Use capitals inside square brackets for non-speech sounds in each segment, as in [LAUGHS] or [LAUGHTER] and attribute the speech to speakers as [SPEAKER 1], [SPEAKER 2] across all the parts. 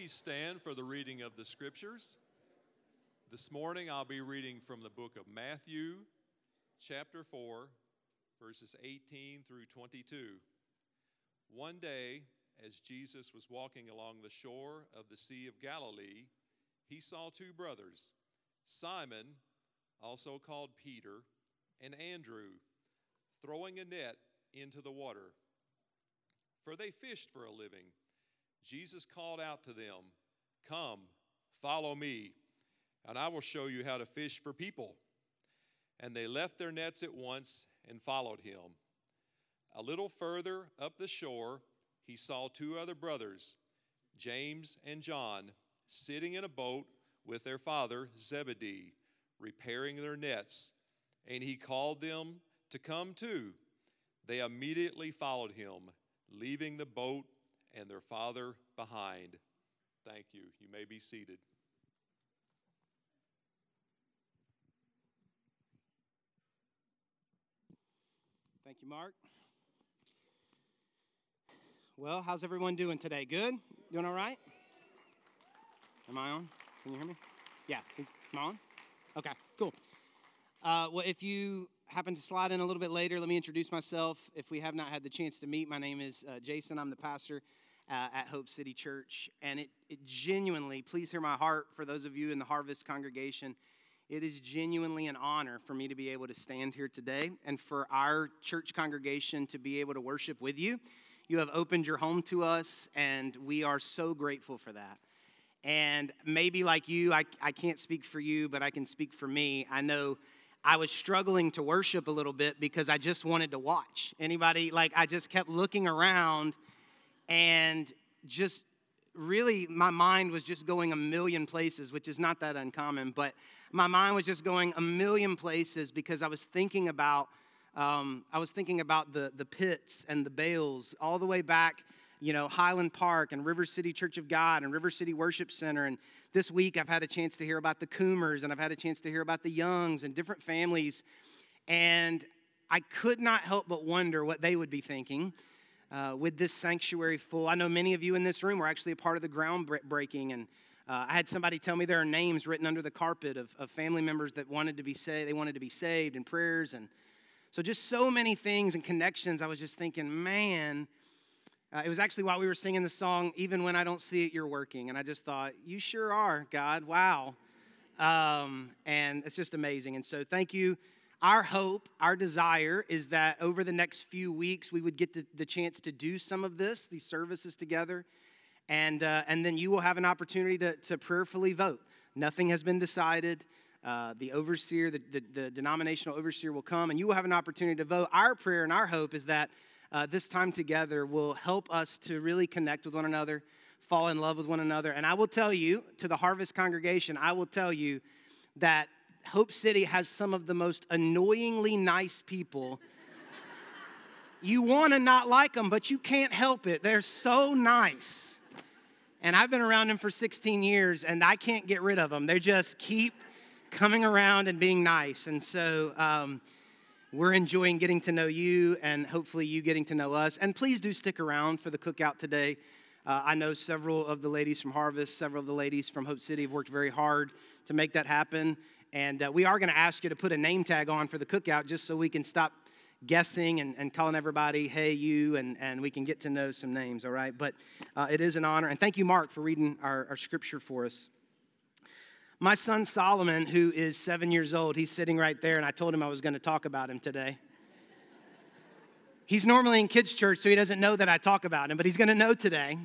[SPEAKER 1] Please stand for the reading of the scriptures. This morning I'll be reading from the book of Matthew, chapter 4, verses 18 through 22. One day, as Jesus was walking along the shore of the Sea of Galilee, he saw two brothers, Simon, also called Peter, and Andrew, throwing a net into the water, for they fished for a living. Jesus called out to them, Come, follow me, and I will show you how to fish for people. And they left their nets at once and followed him. A little further up the shore, he saw two other brothers, James and John, sitting in a boat with their father Zebedee, repairing their nets. And he called them to come too. They immediately followed him, leaving the boat and their father behind. Thank you. You may be seated.
[SPEAKER 2] Thank you, Mark. Well, how's everyone doing today? Good? Doing all right? Am I on? Can you hear me? Yeah, he's am I on? Okay, cool. Uh, well, if you happen to slide in a little bit later, let me introduce myself. If we have not had the chance to meet, my name is uh, Jason. I'm the pastor uh, at Hope City Church. And it, it genuinely, please hear my heart for those of you in the Harvest congregation. It is genuinely an honor for me to be able to stand here today and for our church congregation to be able to worship with you. You have opened your home to us, and we are so grateful for that. And maybe like you, I, I can't speak for you, but I can speak for me. I know I was struggling to worship a little bit because I just wanted to watch. Anybody, like, I just kept looking around and just really my mind was just going a million places, which is not that uncommon, but my mind was just going a million places because I was thinking about. Um, I was thinking about the, the pits and the bales all the way back, you know, Highland Park and River City Church of God and River City Worship Center. And this week I've had a chance to hear about the Coomers and I've had a chance to hear about the Youngs and different families. And I could not help but wonder what they would be thinking uh, with this sanctuary full. I know many of you in this room were actually a part of the groundbreaking, and uh, I had somebody tell me there are names written under the carpet of, of family members that wanted to be saved. They wanted to be saved and prayers, and so just so many things and connections. I was just thinking, man. Uh, it was actually while we were singing the song, Even When I Don't See It, You're Working. And I just thought, You sure are, God. Wow. Um, and it's just amazing. And so, thank you our hope, our desire is that over the next few weeks, we would get the, the chance to do some of this, these services together. And, uh, and then you will have an opportunity to, to prayerfully vote. Nothing has been decided. Uh, the overseer, the, the, the, denominational overseer will come, and you will have an opportunity to vote. Our prayer and our hope is that uh, this time together will help us to really connect with one another, fall in love with one another. And I will tell you, to the Harvest congregation, I will tell you that Hope City has some of the most annoyingly nice people. you want to not like them, but you can't help it. They're so nice. And I've been around them for 16 years, and I can't get rid of them. They just keep coming around and being nice. And so um, we're enjoying getting to know you, and hopefully you getting to know us. And please do stick around for the cookout today. Uh, I know several of the ladies from Harvest, several of the ladies from Hope City have worked very hard to make that happen. And uh, we are going to ask you to put a name tag on for the cookout just so we can stop guessing and, and calling everybody, hey, you, and, and we can get to know some names, all right? But uh, it is an honor. And thank you, Mark, for reading our, our scripture for us. My son Solomon, who is seven years old, he's sitting right there, and I told him I was going to talk about him today. He's normally in kids' church, so he doesn't know that I talk about him, but he's going to know today.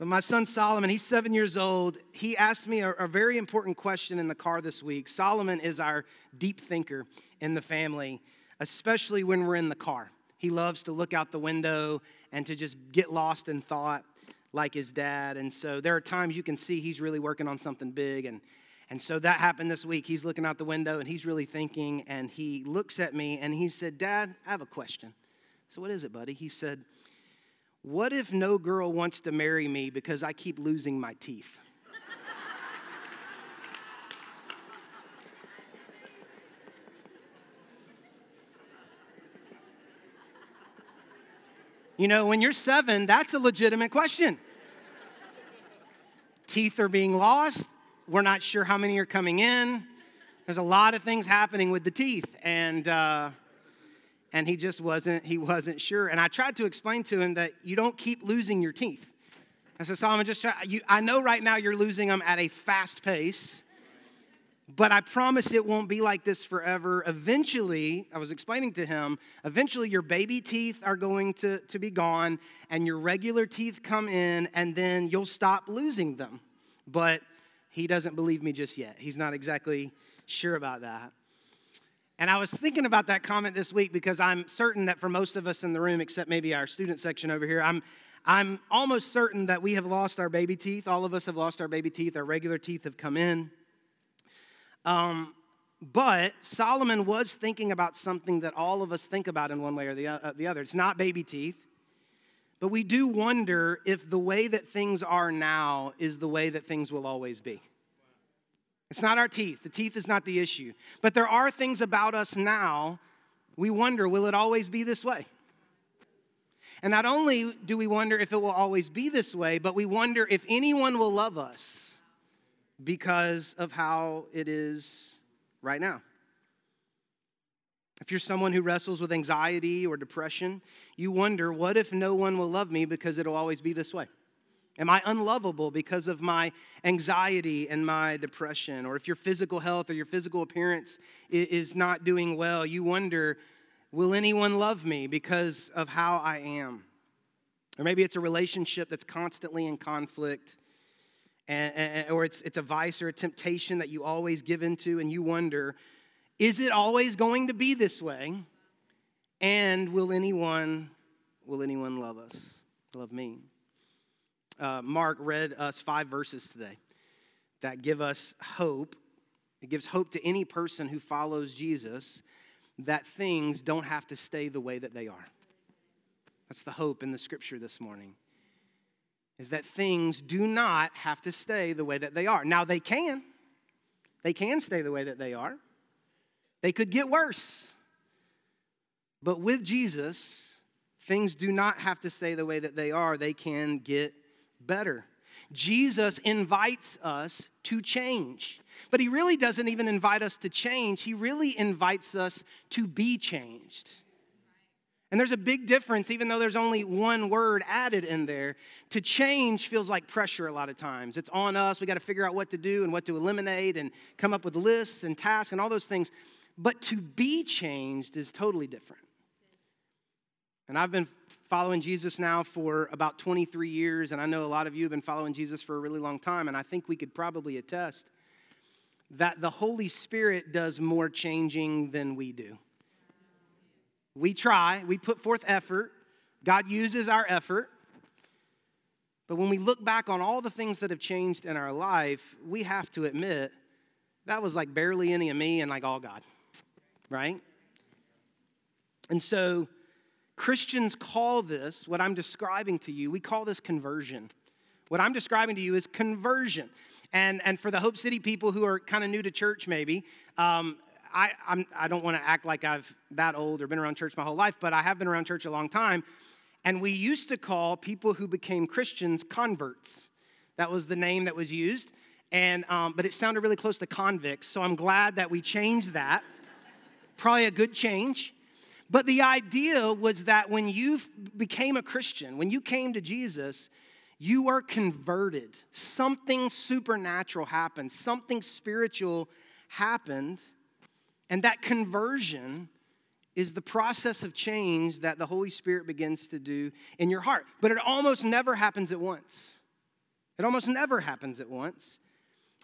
[SPEAKER 2] But my son Solomon, he's seven years old. He asked me a, a, very important question in the car this week. Solomon is our deep thinker in the family, especially when we're in the car. He loves to look out the window and to just get lost in thought like his dad. And so there are times you can see he's really working on something big. And, and so that happened this week. He's looking out the window and he's really thinking. And he looks at me and he said, Dad, I have a question. So, what is it, buddy? He said, what if no girl wants to marry me because I keep losing my teeth? You know, when you're seven, that's a legitimate question. teeth are being lost. We're not sure how many are coming in. There's a lot of things happening with the teeth. And, uh, and he just wasn't he wasn't sure. And i tried to explain to him that you don't keep losing your teeth. I said solomon just try, you, i know right now you're losing them at a fast pace but i promise it won't be like this forever. Eventually i was explaining to him eventually your baby teeth are going to, to be gone and your regular teeth come in and then you'll stop losing them. But he doesn't believe me just yet. He's not exactly sure about that and I was thinking about that comment this week because I'm certain that for most of us in the room, except maybe our student section over here, I'm, I'm almost certain that we have lost our baby teeth. All of us have lost our baby teeth. Our regular teeth have come in. Um, but Solomon was thinking about something that all of us think about in one way or the, uh, the other. It's not baby teeth, but we do wonder if the way that things are now is the way that things will always be. It's not our teeth. The teeth is not the issue. But there are things about us now we wonder will it always be this way? And not only do we wonder if it will always be this way, but we wonder if anyone will love us because of how it is right now. If you're someone who wrestles with anxiety or depression, you wonder, what if no one will love me because it'll always be this way? Am I unlovable because of my anxiety and my depression? Or if your physical health or your physical appearance is not doing well, you wonder, will anyone love me because of how I am? Or maybe it's a relationship that's constantly in conflict, and, and, or it's, it's a vice or a temptation that you always give into, and you wonder, is it always going to be this way? And will anyone, will anyone love us, love me? Uh, Mark read us five verses today that give us hope. It gives hope to any person who follows Jesus that things don't have to stay the way that they are. That's the hope in the scripture this morning. Is that things do not have to stay the way that they are. Now they can. They can stay the way that they are. They could get worse. But with Jesus, things do not have to stay the way that they are. They can get better. Jesus invites us to change. But he really doesn't even invite us to change, he really invites us to be changed. And there's a big difference, even though there's only one word added in there. To change feels like pressure a lot of times. It's on us. We got to figure out what to do and what to eliminate and come up with lists and tasks and all those things. But to be changed is totally different. And I've been following Jesus now for about 23 years, and I know a lot of you have been following Jesus for a really long time, and I think we could probably attest that the Holy Spirit does more changing than we do. We try, we put forth effort, God uses our effort. But when we look back on all the things that have changed in our life, we have to admit that was like barely any of me and like all God, right? And so, Christians call this, what I'm describing to you, we call this conversion. What I'm describing to you is conversion. And, and for the Hope City people who are kind of new to church, maybe, um, I, I'm, I don't want to act like I've that old or been around church my whole life, but I have been around church a long time. And we used to call people who became Christians converts. That was the name that was used. And, um, but it sounded really close to convicts, so I'm glad that we changed that. Probably a good change. But the idea was that when you became a Christian, when you came to Jesus, you were converted. Something supernatural happened, something spiritual happened. And that conversion is the process of change that the Holy Spirit begins to do in your heart. But it almost never happens at once. It almost never happens at once.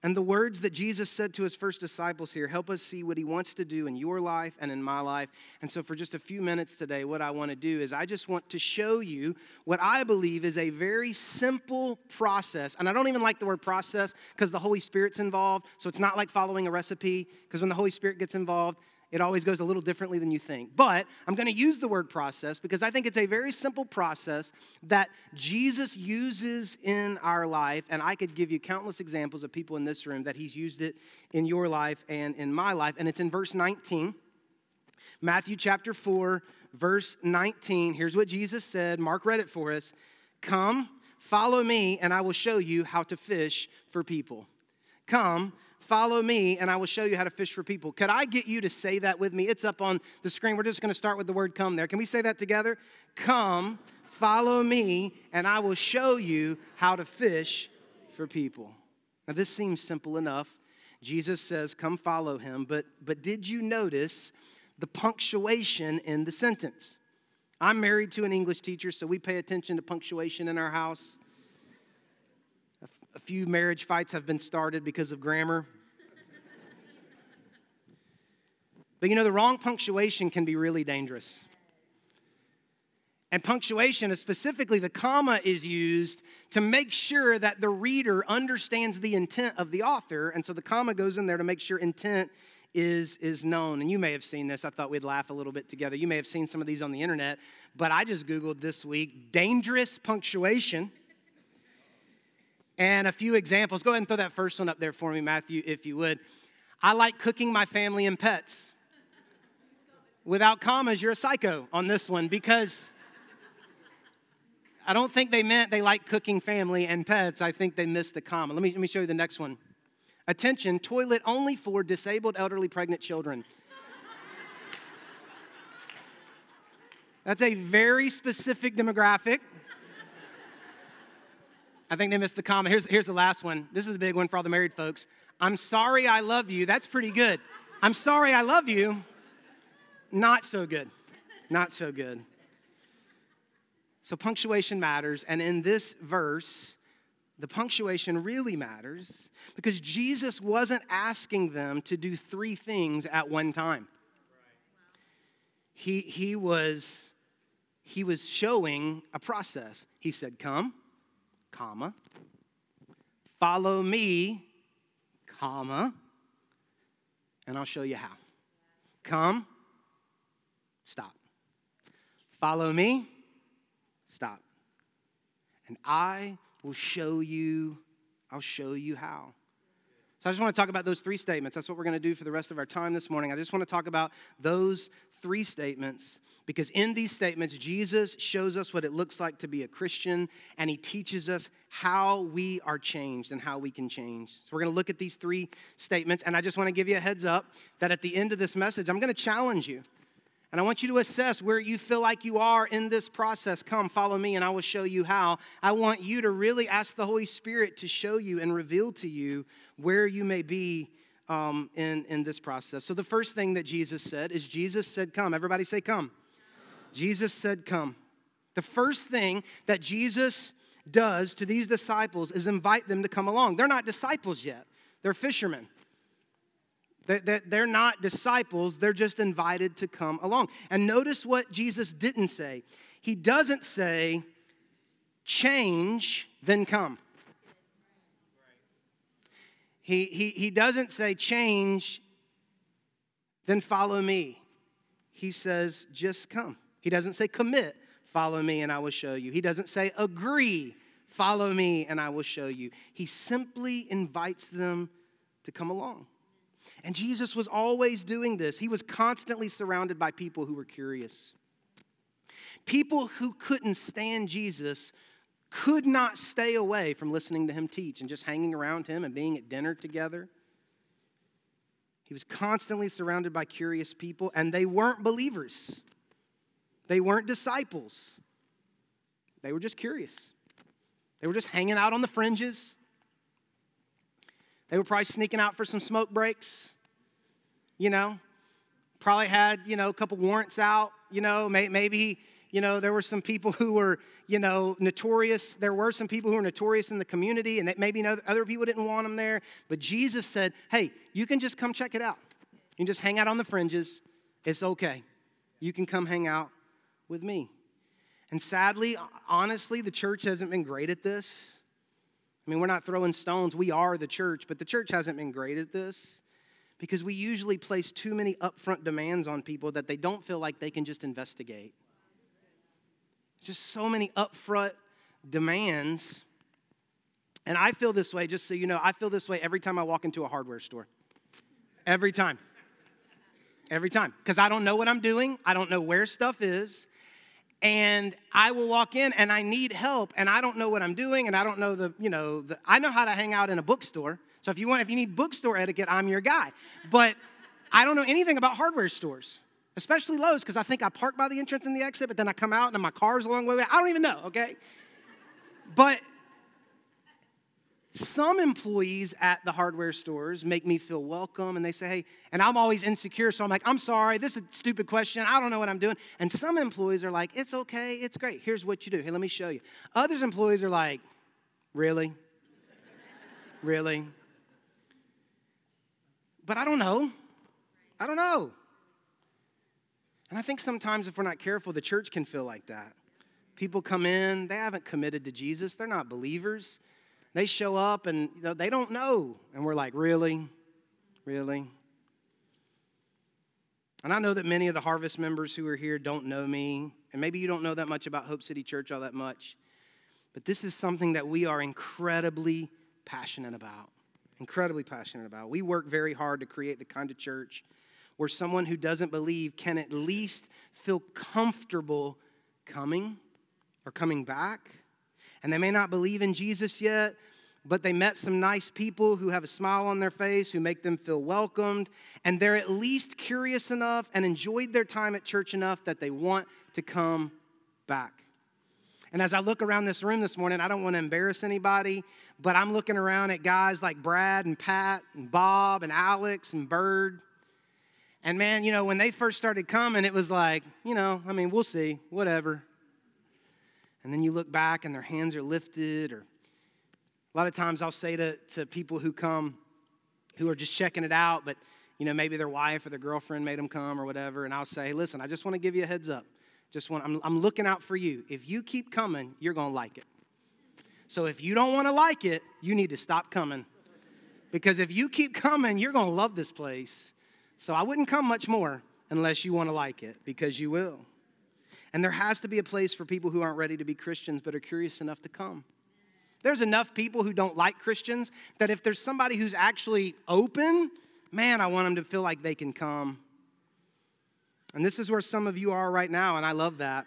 [SPEAKER 2] And the words that Jesus said to his first disciples here help us see what he wants to do in your life and in my life. And so, for just a few minutes today, what I want to do is I just want to show you what I believe is a very simple process. And I don't even like the word process because the Holy Spirit's involved. So, it's not like following a recipe because when the Holy Spirit gets involved, it always goes a little differently than you think. But I'm going to use the word process because I think it's a very simple process that Jesus uses in our life. And I could give you countless examples of people in this room that he's used it in your life and in my life. And it's in verse 19, Matthew chapter 4, verse 19. Here's what Jesus said. Mark read it for us Come, follow me, and I will show you how to fish for people. Come, follow me, and I will show you how to fish for people. Could I get you to say that with me? It's up on the screen. We're just going to start with the word come there. Can we say that together? Come, follow me, and I will show you how to fish for people. Now, this seems simple enough. Jesus says, Come follow him, but, but did you notice the punctuation in the sentence? I'm married to an English teacher, so we pay attention to punctuation in our house. A few marriage fights have been started because of grammar. But you know, the wrong punctuation can be really dangerous. And punctuation, specifically the comma, is used to make sure that the reader understands the intent of the author. And so the comma goes in there to make sure intent is, is known. And you may have seen this. I thought we'd laugh a little bit together. You may have seen some of these on the internet, but I just Googled this week dangerous punctuation. And a few examples. Go ahead and throw that first one up there for me, Matthew, if you would. I like cooking my family and pets. Without commas, you're a psycho on this one because I don't think they meant they like cooking family and pets. I think they missed the comma. Let me, let me show you the next one. Attention, toilet only for disabled, elderly, pregnant children. That's a very specific demographic. I think they missed the comma. Here's, here's the last one. This is a big one for all the married folks. I'm sorry I love you. That's pretty good. I'm sorry I love you. Not so good. Not so good. So punctuation matters. And in this verse, the punctuation really matters because Jesus wasn't asking them to do three things at one time. He, he, was, he was showing a process. He said, Come, comma, follow me, comma, and I'll show you how. Come, stop. Follow me, stop. And I will show you, I'll show you how. So I just want to talk about those three statements. That's what we're going to do for the rest of our time this morning. I just want to talk about those three statements because in these statements, Jesus shows us what it looks like to be a Christian and he teaches us how we are changed and how we can change. So we're going to look at these three statements and I just want to give you a heads up that at the end of this message, I'm going to challenge you. And I want you to assess where you feel like you are in this process. Come, follow me, and I will show you how. I want you to really ask the Holy Spirit to show you and reveal to you where you may be um, in, in this process. So, the first thing that Jesus said is Jesus said, Come. Everybody say, Come. Jesus said, Come. The first thing that Jesus does to these disciples is invite them to come along. They're not disciples yet, they're fishermen. They're not disciples, they're just invited to come along. And notice what Jesus didn't say. He doesn't say, change, then come. He, he, he doesn't say, change, then follow me. He says, just come. He doesn't say, commit, follow me, and I will show you. He doesn't say, agree, follow me, and I will show you. He simply invites them to come along. And Jesus was always doing this. He was constantly surrounded by people who were curious. People who couldn't stand Jesus could not stay away from listening to him teach and just hanging around him and being at dinner together. He was constantly surrounded by curious people, and they weren't believers. They weren't disciples. They were just curious. They were just hanging out on the fringes. They were probably sneaking out for some smoke breaks you know, probably had, you know, a couple warrants out, you know, may, maybe, you know, there were some people who were, you know, notorious. There were some people who were notorious in the community, and that maybe other people didn't want them there. But Jesus said, hey, you can just come check it out. You can just hang out on the fringes. It's okay. You can come hang out with me. And sadly, honestly, the church hasn't been great at this. I mean, we're not throwing stones. We are the church, but the church hasn't been great at this because we usually place too many upfront demands on people that they don't feel like they can just investigate. Just so many upfront demands. And I feel this way, just so you know, I feel this way every time I walk into a hardware store. Every time. Every time. Because I don't know what I'm doing, I don't know where stuff is. And I will walk in and I need help and I don't know what I'm doing and I don't know the, you know, the, I know how to hang out in a bookstore. So if you want, if you need bookstore etiquette, I'm your guy. But I don't know anything about hardware stores, especially Lowe's, because I think I park by the entrance and the exit, but then I come out and my car's a long way away. I don't even know, okay? But some employees at the hardware stores make me feel welcome and they say, hey, and I'm always insecure, so I'm like, I'm sorry, this is a stupid question. I don't know what I'm doing. And some employees are like, it's okay, it's great. Here's what you do. Hey, let me show you. Others employees are like, really? really? But I don't know. I don't know. And I think sometimes if we're not careful, the church can feel like that. People come in, they haven't committed to Jesus, they're not believers. They show up and you know, they don't know. And we're like, really? Really? And I know that many of the harvest members who are here don't know me. And maybe you don't know that much about Hope City Church all that much. But this is something that we are incredibly passionate about. Incredibly passionate about. We work very hard to create the kind of church where someone who doesn't believe can at least feel comfortable coming or coming back and they may not believe in Jesus yet, but they met some nice people who have a smile on their face, who make them feel welcomed, and they're at least curious enough and enjoyed their time at church enough that they want to come back. And as I look around this room this morning, I don't want to embarrass anybody, but I'm looking around at guys like Brad and Pat and Bob and Alex and Bird. And man, you know, when they first started coming, it was like, you know, I mean, we'll see, whatever and then you look back and their hands are lifted or a lot of times i'll say to, to people who come who are just checking it out but you know maybe their wife or their girlfriend made them come or whatever and i'll say listen i just want to give you a heads up. Just want I'm, I'm looking out for you. If you keep coming you're to like it. So if you don't want to like it you need to stop coming. Because if you keep coming you're going to love this place. So i wouldn't come much more unless you want to like it because you will and there has to be a place for people who aren't ready to be Christians but are curious enough to come. There's enough people who don't like Christians that if there's somebody who's actually open, man, I want them to feel like they can come. And this is where some of you are right now, and I love that.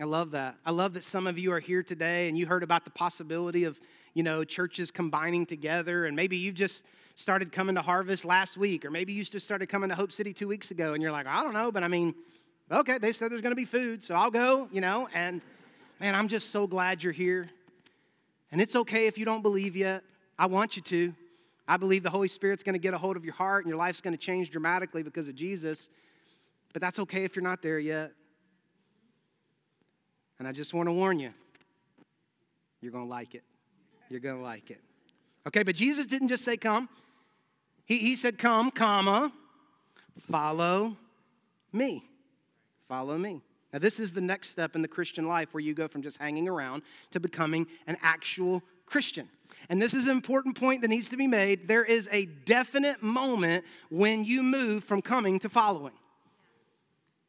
[SPEAKER 2] I love that. I love that some of you are here today and you heard about the possibility of, you know, churches combining together and maybe you just started coming to Harvest last week or maybe you just started coming to Hope City 2 weeks ago and you're like, I don't know, but I mean, okay, they said there's going to be food, so I'll go, you know, and man, I'm just so glad you're here. And it's okay if you don't believe yet. I want you to. I believe the Holy Spirit's going to get a hold of your heart and your life's going to change dramatically because of Jesus. But that's okay if you're not there yet. And I just want to warn you you're going to like it. You're going to like it. Okay, but Jesus didn't just say come, He, he said, Come, comma, follow me. Follow me. Now, this is the next step in the Christian life where you go from just hanging around to becoming an actual Christian. And this is an important point that needs to be made. There is a definite moment when you move from coming to following.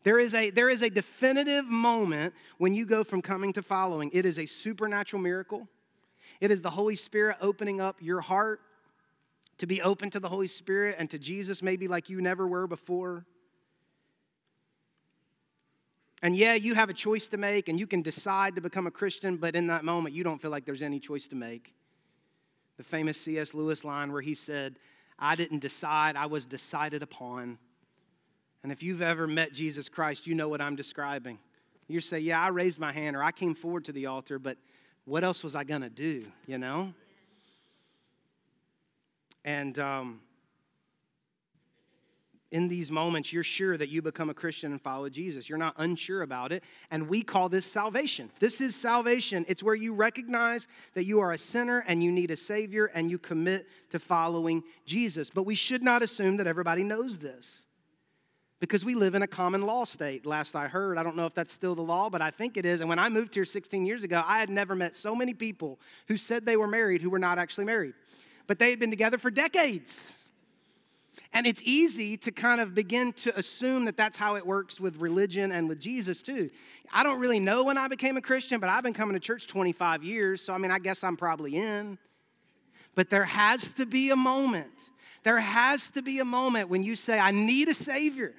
[SPEAKER 2] There is, a, there is a definitive moment when you go from coming to following. It is a supernatural miracle. It is the Holy Spirit opening up your heart to be open to the Holy Spirit and to Jesus, maybe like you never were before. And yeah, you have a choice to make and you can decide to become a Christian, but in that moment, you don't feel like there's any choice to make. The famous C.S. Lewis line where he said, I didn't decide, I was decided upon. And if you've ever met Jesus Christ, you know what I'm describing. You say, Yeah, I raised my hand or I came forward to the altar, but what else was I going to do, you know? And um, in these moments, you're sure that you become a Christian and follow Jesus. You're not unsure about it. And we call this salvation. This is salvation. It's where you recognize that you are a sinner and you need a Savior and you commit to following Jesus. But we should not assume that everybody knows this because we live in a common law state. Last I heard, I don't know if that's still the law, but I think it is. And when I moved here 16 years ago, I had never met so many people who said they were married who were not actually married, but they had been together for decades. And it's easy to kind of begin to assume that that's how it works with religion and with Jesus too. I don't really know when I became a Christian, but I've been coming to church 25 years, so I mean, I guess I'm probably in. But there has to be a moment. There has to be a moment when you say, I need a Savior.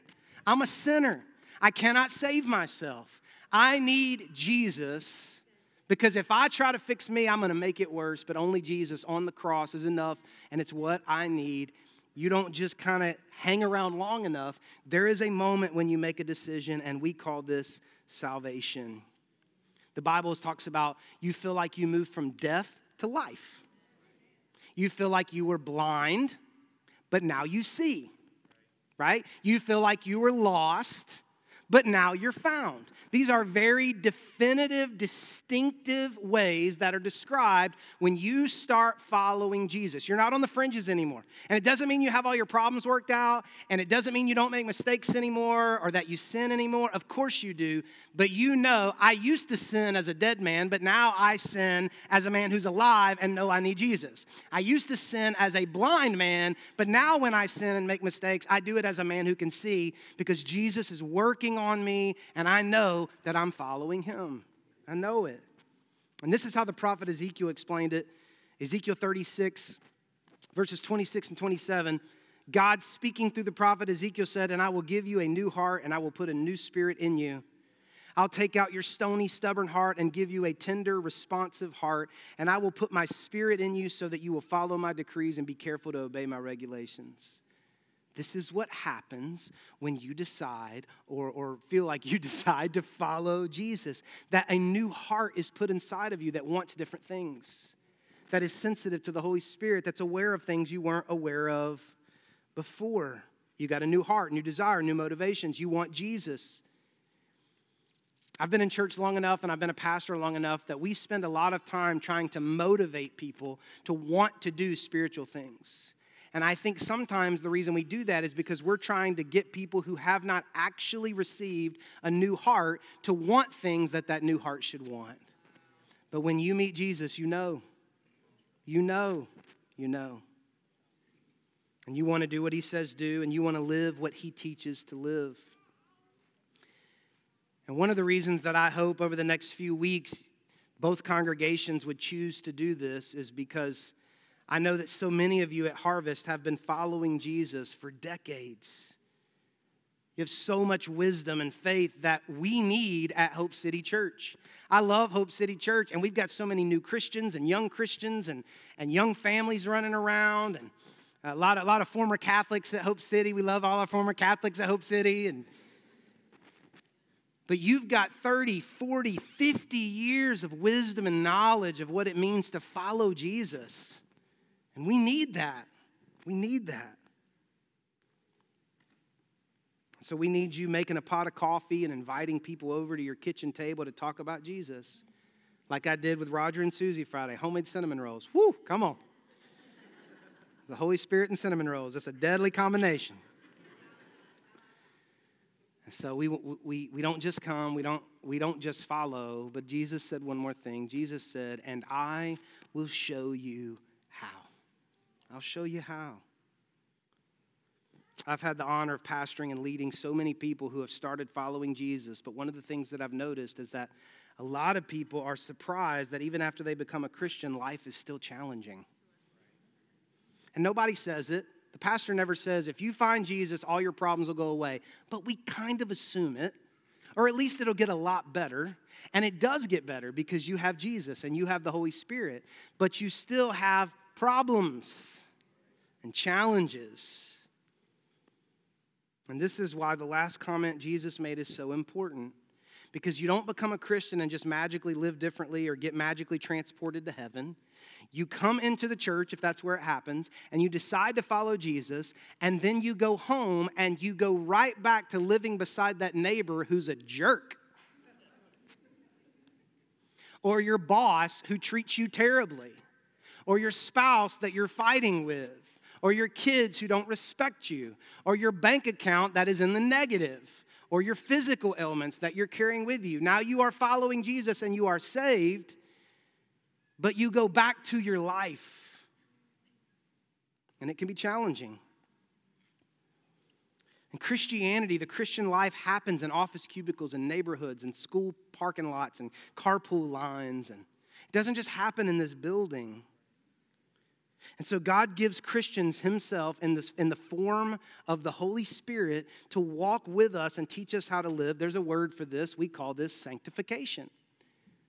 [SPEAKER 2] I'm a sinner. I cannot save myself. I need Jesus because if I try to fix me, I'm going to make it worse, but only Jesus on the cross is enough, and it's what I need. You don't just kind of hang around long enough. There is a moment when you make a decision, and we call this salvation. The Bible talks about you feel like you moved from death to life. You feel like you were blind, but now you see, right? You feel like you were lost, but now you're found. These are very definitive, distinctive ways that are described when you start following Jesus. You're not on the fringes anymore. And it doesn't mean you have all your problems worked out, and it doesn't mean you don't make mistakes anymore or that you sin anymore. Of course you do. But you know, I used to sin as a dead man, but now I sin as a man who's alive and know I need Jesus. I used to sin as a blind man, but now when I sin and make mistakes, I do it as a man who can see because Jesus is working me and I know that I'm following him. I know it. And this is how the prophet Ezekiel explained it Ezekiel 36, verses 26 and 27. God speaking through the prophet Ezekiel said, And I will give you a new heart, and I will put a new spirit in you. I'll take out your stony, stubborn heart and give you a tender, responsive heart, and I will put my spirit in you so that you will follow my decrees and be careful to obey my regulations. This is what happens when you decide or, or feel like you [LAUGHS] decide to follow Jesus. That a new heart is put inside of you that wants different things, that is sensitive to the Holy Spirit, that's aware of things you weren't aware of before. You got a new heart, new desire, new motivations. You want Jesus. I've been in church long enough and I've been a pastor long enough that we spend a lot of time trying to motivate people to want to do spiritual things. And I think sometimes the reason we do that is because we're trying to get people who have not actually received a new heart to want things that that new heart should want. But when you meet Jesus, you know. You know. You know. And you want to do what he says do, and you want to live what he teaches to live. And one of the reasons that I hope over the next few weeks both congregations would choose to do this is because I know that so many of you at Harvest have been following Jesus for decades. You have so much wisdom and faith that we need at Hope City Church. I love Hope City Church, and we've got so many new Christians and young Christians and, and young families running around, and a lot, a lot of former Catholics at Hope City. We love all our former Catholics at Hope City. And, but you've got 30, 40, 50 years of wisdom and knowledge of what it means to follow Jesus. And we need that. We need that. So we need you making a pot of coffee and inviting people over to your kitchen table to talk about Jesus. Like I did with Roger and Susie Friday, homemade cinnamon rolls. Woo, come on. The Holy Spirit and cinnamon rolls. That's a deadly combination. and So we, we, we don't just come, we don't, we don't just follow, but Jesus said one more thing. Jesus said, And I will show you. I'll show you how. I've had the honor of pastoring and leading so many people who have started following Jesus, but one of the things that I've noticed is that a lot of people are surprised that even after they become a Christian, life is still challenging. And nobody says it. The pastor never says, if you find Jesus, all your problems will go away. But we kind of assume it, or at least it'll get a lot better. And it does get better because you have Jesus and you have the Holy Spirit, but you still have problems and challenges. And this is why the last comment Jesus made is so important. Because you don't become a Christian and just magically live differently or get magically transported to heaven. You come into the church, if that's where it happens, and you decide to follow Jesus, and then you go home and you go right back to living beside that neighbor who's a jerk. Or your boss who treats you terribly. Or your spouse that you're fighting with or your kids who don't respect you, or your bank account that is in the negative, or your physical ailments that you're carrying with you. Now you are following Jesus and you are saved, but you go back to your life. And it can be challenging. In Christianity, the Christian life happens in office cubicles and neighborhoods and school parking lots and carpool lines. And it doesn't just happen in this building. And so God gives Christians Himself in, this, in the form of the Holy Spirit to walk with us and teach us how to live. There's a word for this. We call this sanctification.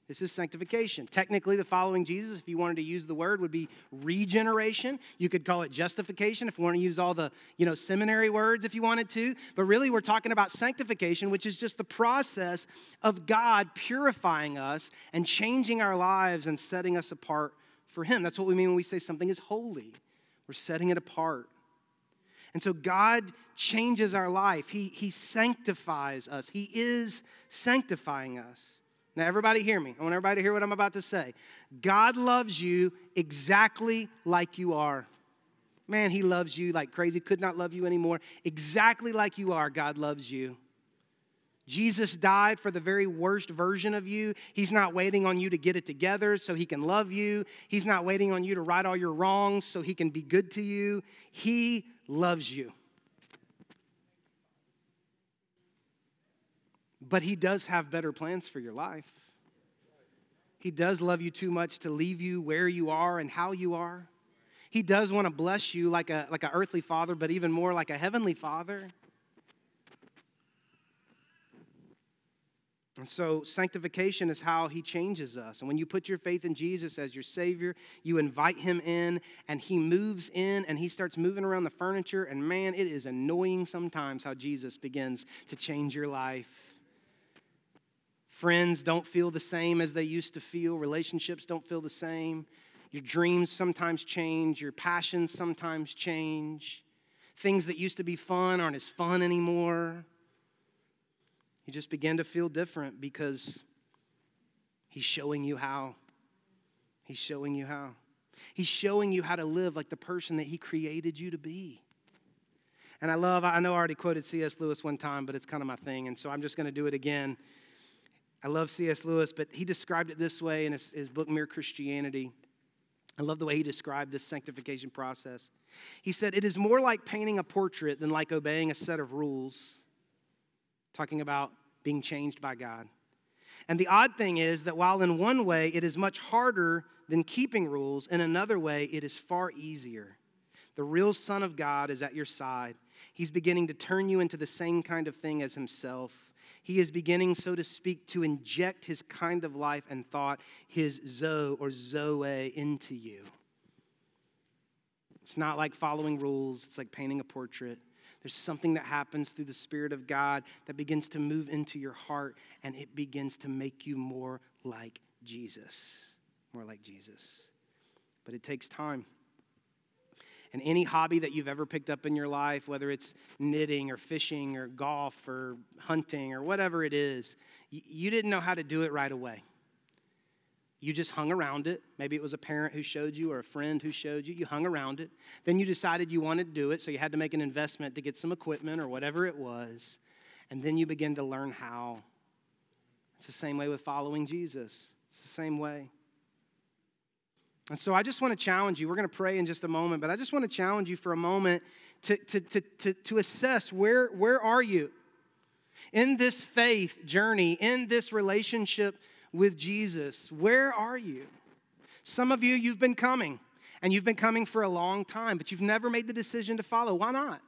[SPEAKER 2] This is sanctification. Technically, the following Jesus, if you wanted to use the word, would be regeneration. You could call it justification if you want to use all the you know seminary words if you wanted to. But really, we're talking about sanctification, which is just the process of God purifying us and changing our lives and setting us apart for Him. That's what we mean when we say something is holy. We're setting it apart. And so God changes our life. He, he sanctifies us. He is sanctifying us. Now, everybody hear me. I want everybody to hear what I'm about to say. God loves you exactly like you are. Man, He loves you like crazy, could not love you anymore. Exactly like you are, God loves you. Jesus died for the very worst version of you. He's not waiting on you to get it together so he can love you. He's not waiting on you to right all your wrongs so he can be good to you. He loves you. But he does have better plans for your life. He does love you too much to leave you where you are and how you are. He does want to bless you like a like an earthly father, but even more like a heavenly father. And so, sanctification is how he changes us. And when you put your faith in Jesus as your Savior, you invite him in, and he moves in and he starts moving around the furniture. And man, it is annoying sometimes how Jesus begins to change your life. Friends don't feel the same as they used to feel, relationships don't feel the same. Your dreams sometimes change, your passions sometimes change. Things that used to be fun aren't as fun anymore. You just begin to feel different because He's showing you how. He's showing you how. He's showing you how to live like the person that He created you to be. And I love, I know I already quoted C.S. Lewis one time, but it's kind of my thing, and so I'm just going to do it again. I love C.S. Lewis, but he described it this way in his, his book, Mere Christianity. I love the way he described this sanctification process. He said, It is more like painting a portrait than like obeying a set of rules talking about being changed by God. And the odd thing is that while in one way it is much harder than keeping rules, in another way it is far easier. The real Son of God is at your side. He's beginning to turn you into the same kind of thing as Himself. He is beginning, so to speak, to inject His kind of life and thought, His Zoe or Zoe, into you. It's not like following rules, it's like painting a portrait. There's something that happens through the Spirit of God that begins to move into your heart and it begins to make you more like Jesus. More like Jesus. But it takes time. And any hobby that you've ever picked up in your life, whether it's knitting or fishing or golf or hunting or whatever it is, you didn't know how to do it right away. You just hung around it. Maybe it was a parent who showed you or a friend who showed you. You hung around it. Then you decided you wanted to do it, so you had to make an investment to get some equipment or whatever it was. And then you begin to learn how. It's the same way with following Jesus, it's the same way. And so I just want to challenge you. We're going to pray in just a moment, but I just want to challenge you for a moment to, to, to, to, to assess where, where are you in this faith journey, in this relationship with Jesus. Where are you? Some of you, you've been coming, and you've been coming for a long time, but you've never made the decision to follow. Why not?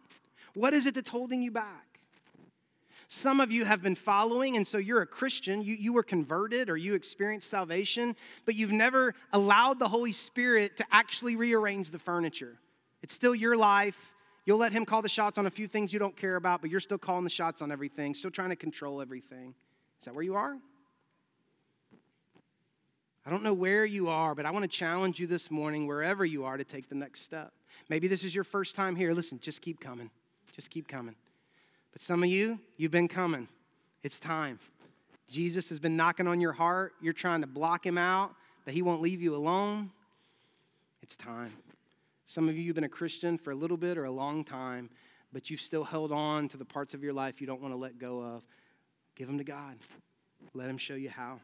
[SPEAKER 2] What is it that's holding you back? Some of you have been following, and so you're a Christian. You, you were converted or you experienced salvation, but you've never allowed the Holy Spirit to actually rearrange the furniture. It's still your life. You'll let Him call the shots on a few things you don't care about, but you're still calling the shots on everything, still trying to control everything. Is that where you are? I don't know where you are, but I want to challenge you this morning, wherever you are, to take the next step. Maybe this is your first time here. Listen, just keep coming. Just keep coming. But some of you, you've been coming. It's time. Jesus has been knocking on your heart. You're trying to block him out, but he won't leave you alone. It's time. Some of you, you've been a Christian for a little bit or a long time, but you've still held on to the parts of your life you don't want to let go of. Give them to God. Let him show you how.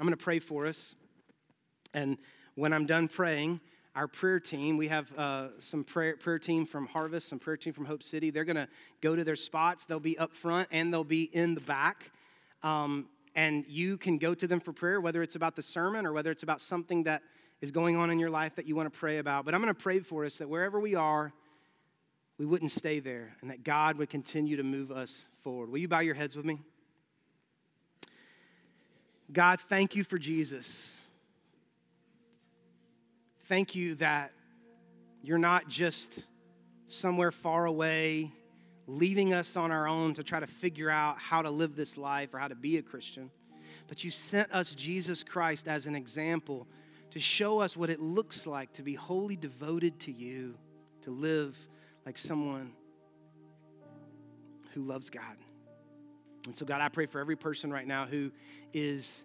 [SPEAKER 2] I'm going to pray for us. And when I'm done praying, our prayer team, we have uh, some prayer, prayer team from Harvest, some prayer team from Hope City. They're going to go to their spots. They'll be up front and they'll be in the back. Um, and you can go to them for prayer, whether it's about the sermon or whether it's about something that is going on in your life that you want to pray about. But I'm going to pray for us that wherever we are, we wouldn't stay there and that God would continue to move us forward. Will you bow your heads with me? God, thank you for Jesus. Thank you that you're not just somewhere far away, leaving us on our own to try to figure out how to live this life or how to be a Christian, but you sent us Jesus Christ as an example to show us what it looks like to be wholly devoted to you, to live like someone who loves God. And so, God, I pray for every person right now who is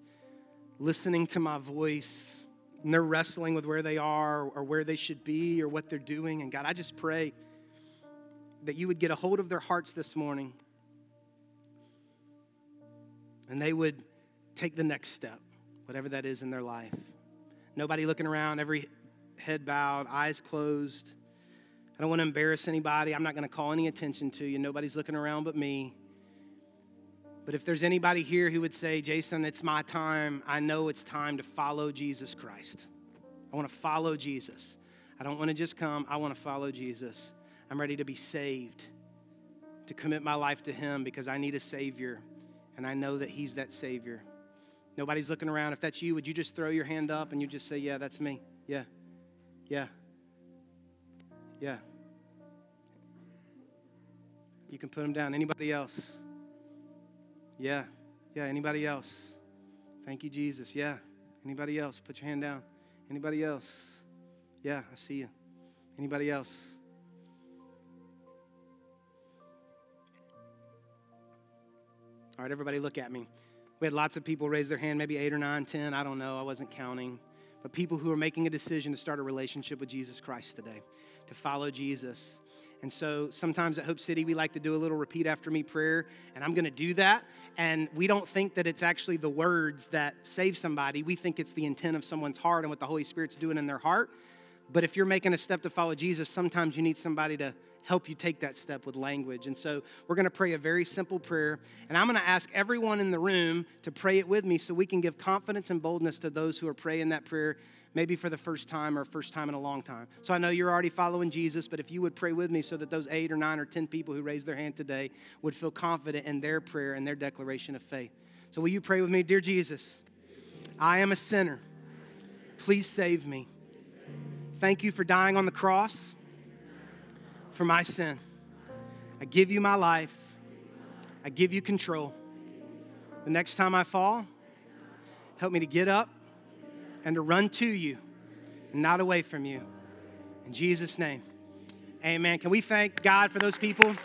[SPEAKER 2] listening to my voice and they're wrestling with where they are or where they should be or what they're doing. And God, I just pray that you would get a hold of their hearts this morning and they would take the next step, whatever that is in their life. Nobody looking around, every head bowed, eyes closed. I don't want to embarrass anybody. I'm not going to call any attention to you. Nobody's looking around but me. But if there's anybody here who would say, Jason, it's my time, I know it's time to follow Jesus Christ. I want to follow Jesus. I don't want to just come, I want to follow Jesus. I'm ready to be saved, to commit my life to Him because I need a Savior, and I know that He's that Savior. Nobody's looking around. If that's you, would you just throw your hand up and you just say, Yeah, that's me? Yeah. Yeah. Yeah. You can put them down. Anybody else? Yeah. Yeah. Anybody else? Thank you, Jesus. Yeah. Anybody else? Put your hand down. Anybody else? Yeah, I see you. Anybody else? All right, everybody, look at me. We had lots of people raise their hand, maybe eight or nine, ten, I don't know, I wasn't counting. But people who are making a decision to start a relationship with Jesus Christ today, to follow Jesus. And so sometimes at Hope City, we like to do a little repeat after me prayer, and I'm going to do that. And we don't think that it's actually the words that save somebody. We think it's the intent of someone's heart and what the Holy Spirit's doing in their heart. But if you're making a step to follow Jesus, sometimes you need somebody to help you take that step with language. And so we're going to pray a very simple prayer. And I'm going to ask everyone in the room to pray it with me so we can give confidence and boldness to those who are praying that prayer, maybe for the first time or first time in a long time. So I know you're already following Jesus, but if you would pray with me so that those eight or nine or 10 people who raised their hand today would feel confident in their prayer and their declaration of faith. So will you pray with me? Dear Jesus, I am a sinner. Please save me. Thank you for dying on the cross for my sin. I give you my life. I give you control. The next time I fall, help me to get up and to run to you and not away from you. In Jesus' name, amen. Can we thank God for those people?